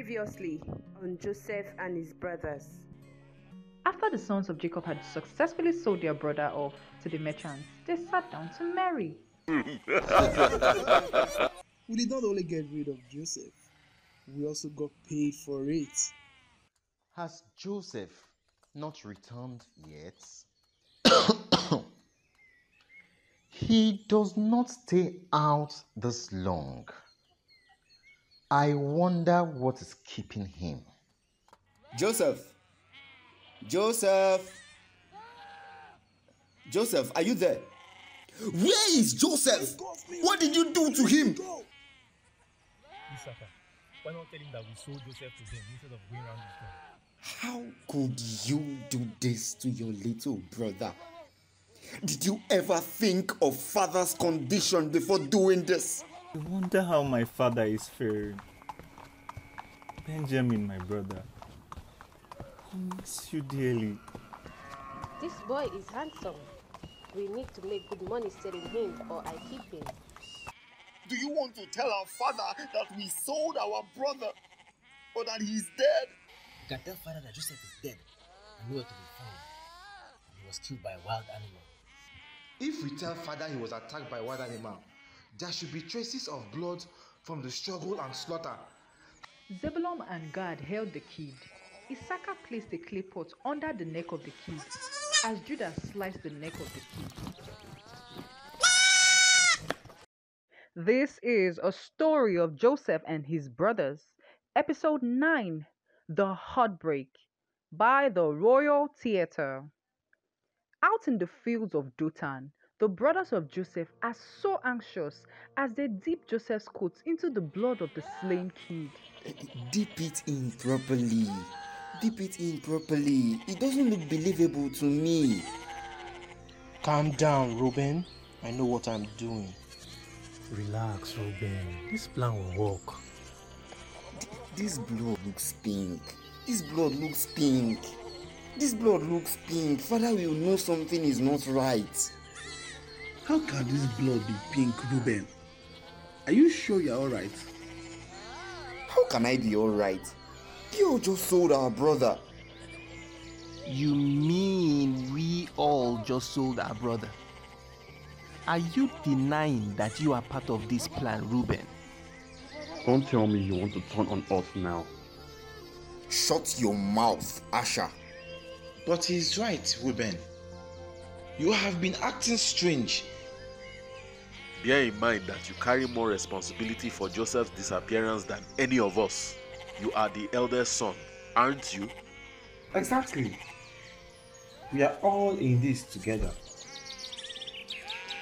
Previously on Joseph and his brothers. After the sons of Jacob had successfully sold their brother off to the merchants, they sat down to marry. We did not only get rid of Joseph, we also got paid for it. Has Joseph not returned yet? he does not stay out this long. I wonder what is keeping him. Joseph! Joseph! Joseph, are you there? Where is Joseph? What did you do to him? Isaka, why not tell him that we sold Joseph to them instead of going around his door? How could you do this to your little brother? Did you ever think of father's condition before doing this? I wonder how my father is faring. Benjamin, my brother. I miss you dearly. This boy is handsome. We need to make good money selling him or I keep him. Do you want to tell our father that we sold our brother or that he's dead? You can tell father that Joseph is dead and nowhere to be found. He was killed by a wild animal. If we tell father he was attacked by a wild animal, there should be traces of blood from the struggle and slaughter. Zebulun and Gad held the kid. Issachar placed a clay pot under the neck of the kid as Judah sliced the neck of the kid. This is a story of Joseph and his brothers, episode 9 The Heartbreak by the Royal Theatre. Out in the fields of Dothan, the brothers of Joseph are so anxious as they dip Joseph's coat into the blood of the slain kid. Dip it in properly. Dip it in properly. It doesn't look believable to me. Calm down, Reuben. I know what I'm doing. Relax, Ruben. This plan will work. This blood looks pink. This blood looks pink. This blood looks pink. Father will know something is not right. How can this blood be pink, Ruben? Are you sure you're alright? How can I be alright? You just sold our brother. You mean we all just sold our brother? Are you denying that you are part of this plan, Ruben? Don't tell me you want to turn on us now. Shut your mouth, Asha. But he's right, Ruben. You have been acting strange. Bear in mind that you carry more responsibility for Joseph's disappearance than any of us. You are the eldest son, aren't you? Exactly. We are all in this together.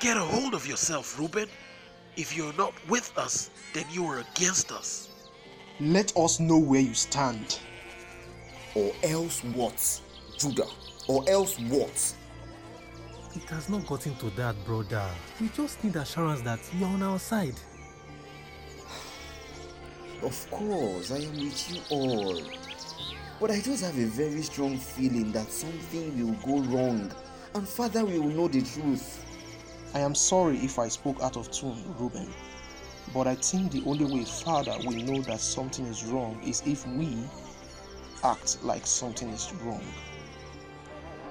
Get a hold of yourself, Reuben. If you're not with us, then you are against us. Let us know where you stand. Or else what? Judah. Or else what? It has not gotten to that, brother. We just need assurance that you're on our side. Of course, I am with you all. But I just have a very strong feeling that something will go wrong and Father will know the truth. I am sorry if I spoke out of tune, Reuben. But I think the only way Father will know that something is wrong is if we act like something is wrong.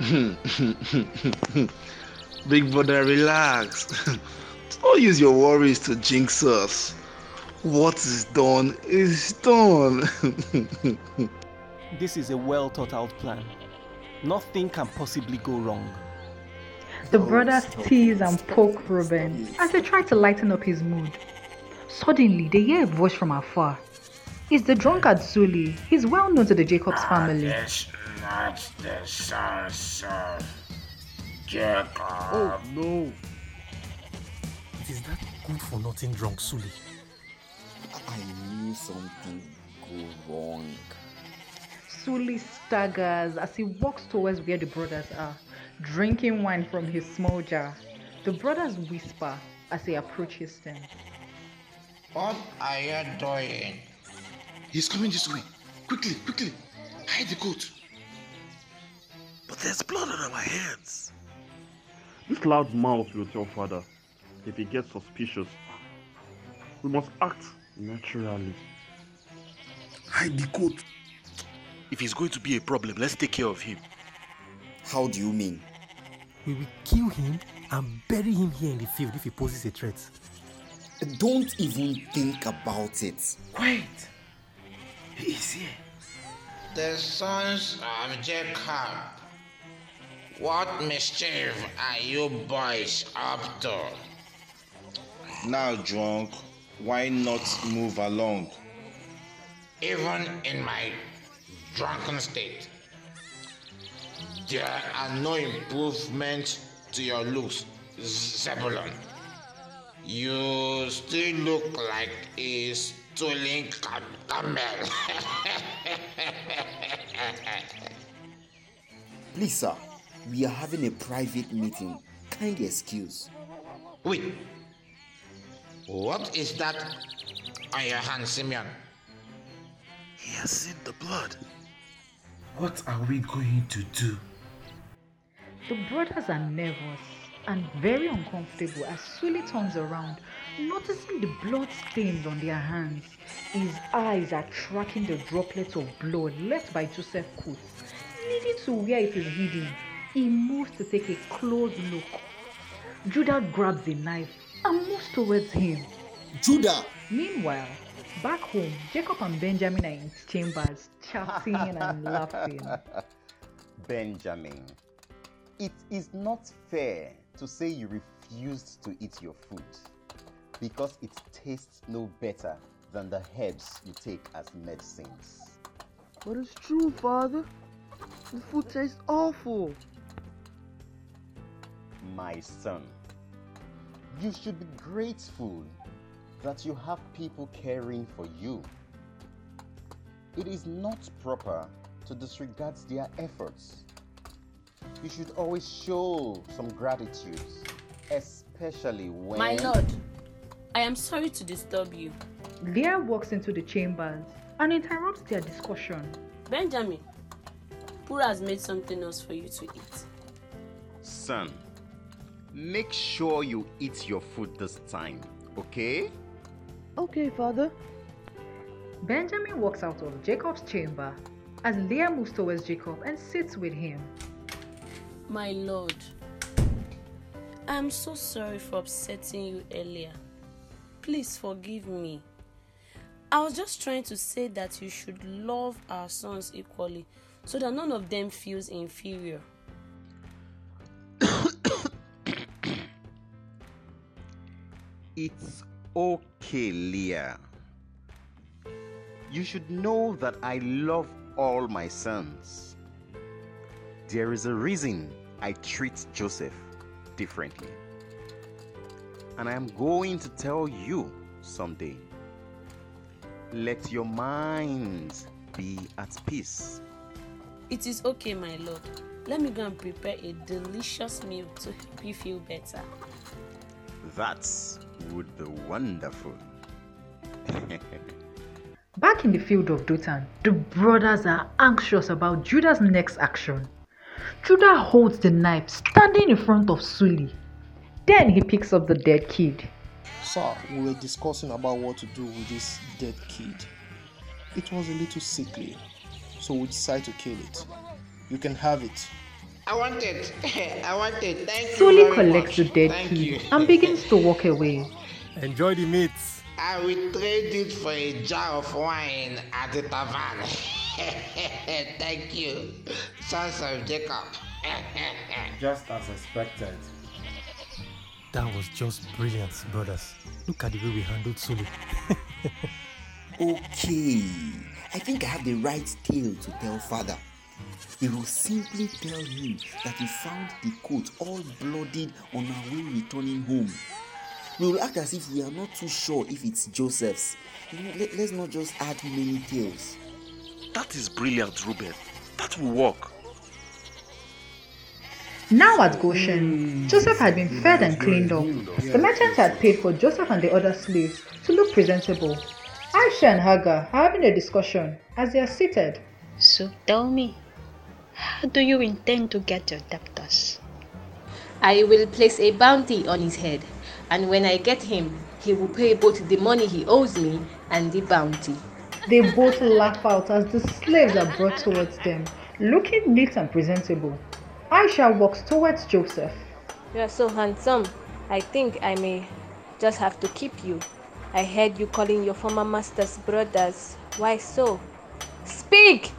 Big brother, relax. Don't use your worries to jinx us. What is done is done. this is a well thought out plan. Nothing can possibly go wrong. The brothers tease and poke Reuben as they try to lighten up his mood. Suddenly, they hear a voice from afar. It's the drunkard Suli. He's well known to the Jacobs ah, family. It's not the sons of Jacob. Oh no! It is that good for nothing drunk Suli. I knew something would go wrong. Suli staggers as he walks towards where the brothers are, drinking wine from his small jar. The brothers whisper as he approaches them. What are you doing? He's coming this way. Quickly, quickly. Hide the coat. But there's blood on our hands. This loud mouth will tell father if he gets suspicious. We must act naturally. hide the coat. If he's going to be a problem, let's take care of him. How do you mean? We will kill him and bury him here in the field if he poses a threat. Don't even think about it. Wait. He is here. The sons of Jacob. What mischief are you boys up to? Now, drunk, why not move along? Even in my drunken state, there are no improvements to your looks, Zebulon. You still look like a stolen camel. Please, sir, we are having a private meeting. Kindly excuse. Wait. What is that on your hand, Simeon? He has seen the blood. What are we going to do? The brothers are nervous and very uncomfortable as Suli turns around, noticing the blood stains on their hands. His eyes are tracking the droplets of blood left by Joseph Coates. Needing to where it is hidden, he moves to take a close look. Judah grabs a knife and moves towards him. Judah! Meanwhile, back home, Jacob and Benjamin are in chambers, chatting and laughing. Benjamin, it is not fair to say you refused to eat your food because it tastes no better than the herbs you take as medicines. But it's true, Father. The food tastes awful. My son, you should be grateful that you have people caring for you. It is not proper to disregard their efforts. You should always show some gratitude, especially when. My lord, I am sorry to disturb you. Leah walks into the chambers and interrupts their discussion. Benjamin, Pura has made something else for you to eat. Son, make sure you eat your food this time, okay? Okay, Father. Benjamin walks out of Jacob's chamber as Leah moves towards Jacob and sits with him. My lord, I am so sorry for upsetting you earlier. Please forgive me. I was just trying to say that you should love our sons equally so that none of them feels inferior. It's okay, Leah. You should know that I love all my sons. There is a reason I treat Joseph differently. And I am going to tell you someday. Let your minds be at peace. It is okay, my lord. Let me go and prepare a delicious meal to help you feel better. That would be wonderful. Back in the field of Dothan, the brothers are anxious about Judah's next action. Judah holds the knife standing in front of Suli. Then he picks up the dead kid. Sir, we were discussing about what to do with this dead kid. It was a little sickly, so we decided to kill it. You can have it. I want it. I want it. Thank you. Suli collects much. the dead Thank kid you. and begins to walk away. Enjoy the meats. I will trade it for a jar of wine at the tavern. Thank you, sons of Jacob. Just as expected. That was just brilliant, brothers. Look at the way we handled Suli. Okay, I think I have the right tale to tell father. We will simply tell him that we found the coat all bloodied on our way returning home. We will act as if we are not too sure if it's Joseph's. Let, let's not just add many tales. That is brilliant, Ruben. That will work. Now at Goshen, Joseph had been fed and cleaned up. The merchants had paid for Joseph and the other slaves to look presentable. Aisha and Hagar are having a discussion as they are seated. So tell me, how do you intend to get your debtors? I will place a bounty on his head, and when I get him, he will pay both the money he owes me and the bounty. They both laugh out as the slaves are brought towards them, looking neat and presentable. Aisha walks towards Joseph. You are so handsome. I think I may just have to keep you. I heard you calling your former master's brothers. Why so? Speak!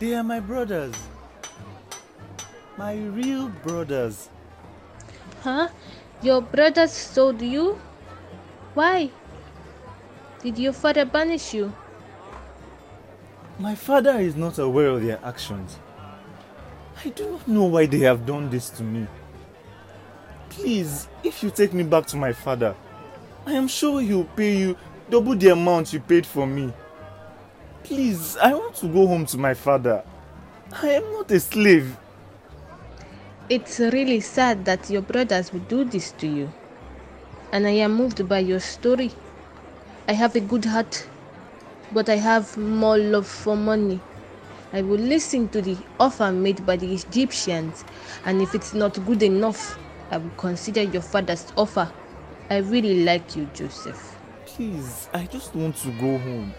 They are my brothers. My real brothers. Huh? Your brothers sold you? Why? Did your father banish you? My father is not aware of their actions. I do not know why they have done this to me. Please, if you take me back to my father, I am sure he'll pay you double the amount you paid for me. Please, I want to go home to my father. I am not a slave. It's really sad that your brothers would do this to you. And I am moved by your story. I have a good heart, but I have more love for money. I will listen to the offer made by the Egyptians, and if it's not good enough, I will consider your father's offer. I really like you, Joseph. Please, I just want to go home.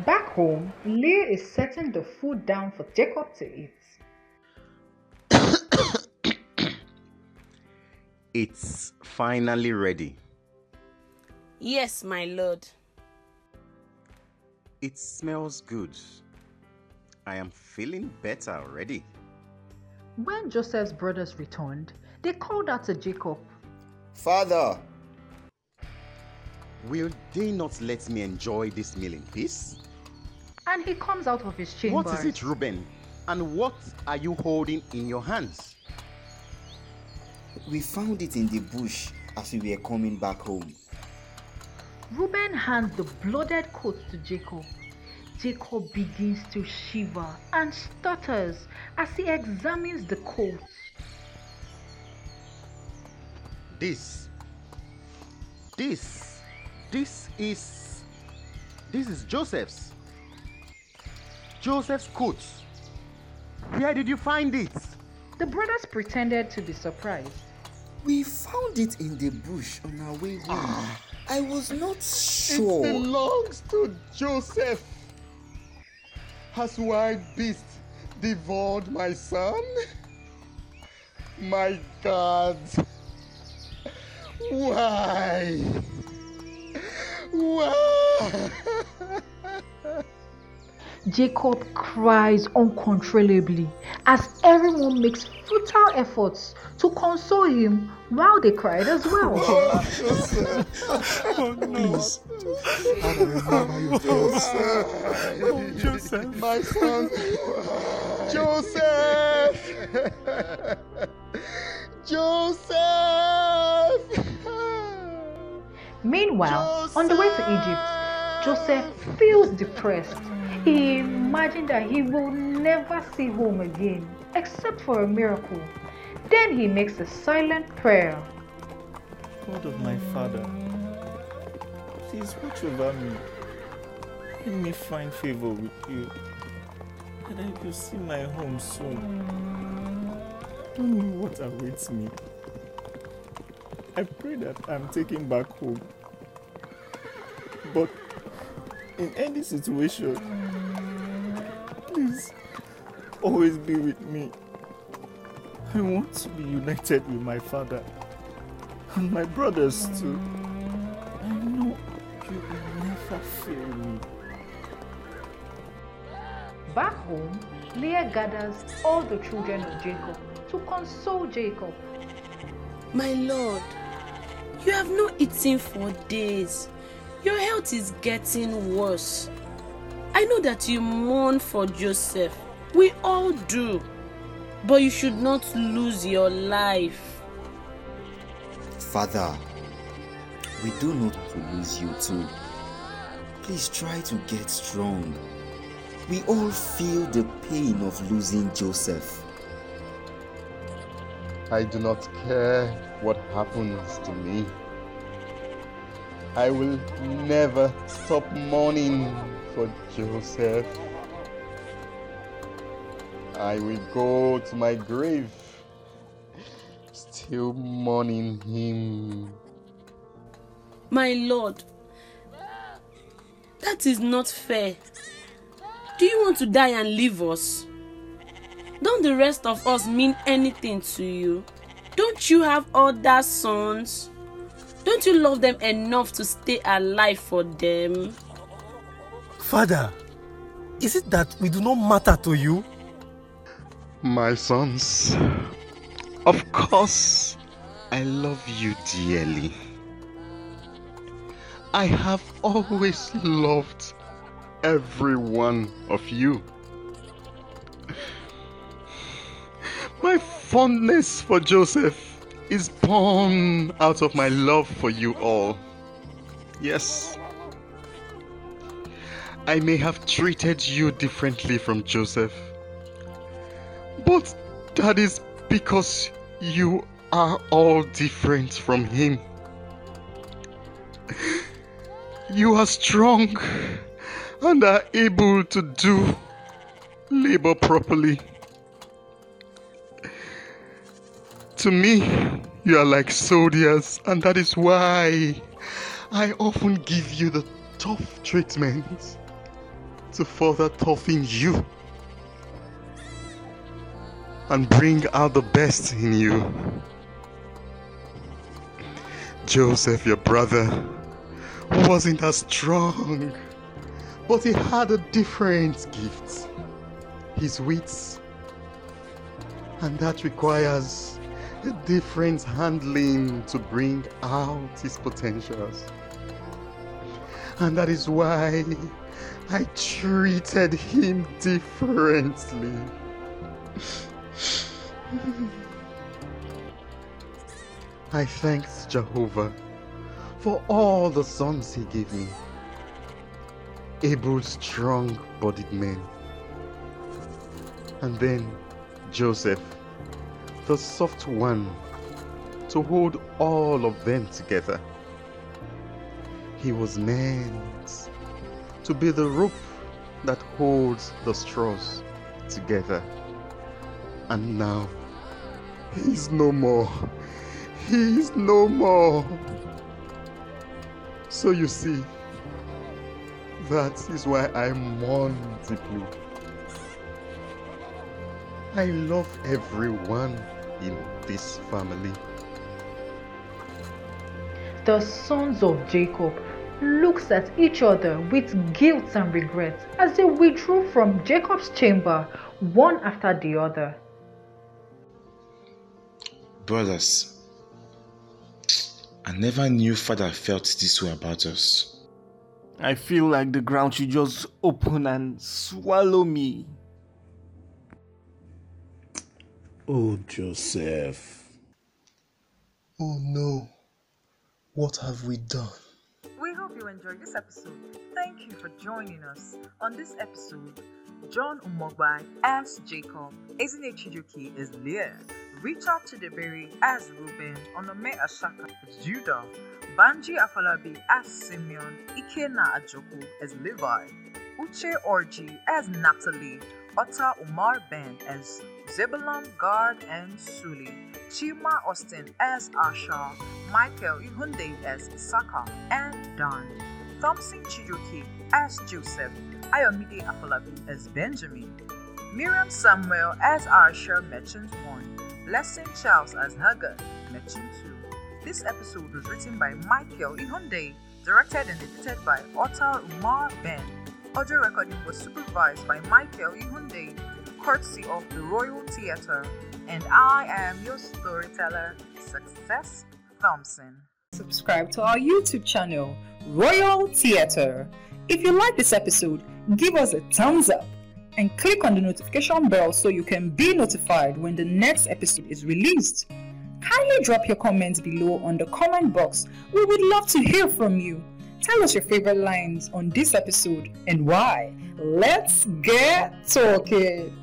Back home, Leah is setting the food down for Jacob to eat. It's finally ready. Yes, my lord. It smells good. I am feeling better already. When Joseph's brothers returned, they called out to Jacob, Father, Will they not let me enjoy this meal in peace? and he comes out of his chamber. What is it, Reuben? And what are you holding in your hands? We found it in the bush as we were coming back home. Reuben hands the blooded coat to Jacob. Jacob begins to shiver and stutters as he examines the coat. This. This. This is. This is Joseph's. Joseph's coat. Where did you find it? The brothers pretended to be surprised. We found it in the bush on our way home. Ah. I was not sure. It belongs to Joseph. Has wild beast devoured my son? My God. Why? Why? Jacob cries uncontrollably as everyone makes futile efforts to console him while they cried as well. oh no. Oh, Joseph. My son. Joseph. Joseph. Meanwhile, on the way to Egypt, Joseph feels depressed. He imagined that he will never see home again, except for a miracle. Then he makes a silent prayer. God of my father, please watch over me. Let me find favor with you. And I will see my home soon. Hmm. Don't know what awaits me. I pray that I'm taken back home. But in any situation, please always be with me. I want to be united with my father and my brothers too. I know you will never fail me. Back home, Leah gathers all the children of Jacob to console Jacob. My lord, you have not eaten for days. Your health is getting worse. I know that you mourn for Joseph. We all do. But you should not lose your life. Father, we do not to lose you too. Please try to get strong. We all feel the pain of losing Joseph. I do not care what happens to me. I will never stop mourning for Joseph. I will go to my grave still mourning him. My lord, That is not fair. Do you want to die and leave us? Don't the rest of us mean anything to you? Don't you have other sons? Don't you love them enough to stay alive for them? Father, is it that we do not matter to you? My sons, of course, I love you dearly. I have always loved every one of you. My fondness for Joseph is born out of my love for you all. Yes. I may have treated you differently from Joseph, but that is because you are all different from him. You are strong and are able to do labor properly. To me, you are like soldiers, and that is why I often give you the tough treatment to further toughen you and bring out the best in you. Joseph, your brother, wasn't as strong, but he had a different gift his wits, and that requires different handling to bring out his potentials. And that is why I treated him differently. I thanked Jehovah for all the sons he gave me. Able, strong bodied men. And then Joseph, the soft one, to hold all of them together. He was meant to be the rope that holds the straws together. And now, he's no more. He's no more. So you see, that is why I mourn deeply. I love everyone in this family. The sons of Jacob looks at each other with guilt and regret as they withdrew from Jacob's chamber one after the other. Brothers, I never knew father felt this way about us. I feel like the ground should just open and swallow me. Oh, Joseph. Oh no. What have we done? We hope you enjoyed this episode. Thank you for joining us. On this episode, John Umogbai as Jacob, Ezine Chijuki as Leah, Richard Chidebere as Ruben, Onome Ashaka as Judah, Banji Afolabi as Simeon, Ikenna Ajoku as Levi, Uche Orji as Naphtali, Otta Umar Ben as Zebulon Gad and Suli, Chima Austin as Asha, Michael Ihunde as Saka and Dan, Thompson Chijuki as Joseph, Ayomide Afolabi as Benjamin, Miriam Samuel as Asher Merchant 1, Blessing Charles as Hagar Merchant 2. This episode was written by Michael Ihunde, directed and edited by Otta Umar Ben. Audio recording was supervised by Michael Ihunde, courtesy of the Royal Theatre, and I am your storyteller, Success Thompson. Subscribe to our YouTube channel, Royal Theatre. If you like this episode, give us a thumbs up and click on the notification bell so you can be notified when the next episode is released. Kindly drop your comments below on the comment box. We would love to hear from you. Tell us your favorite lines on this episode and why. Let's get talking.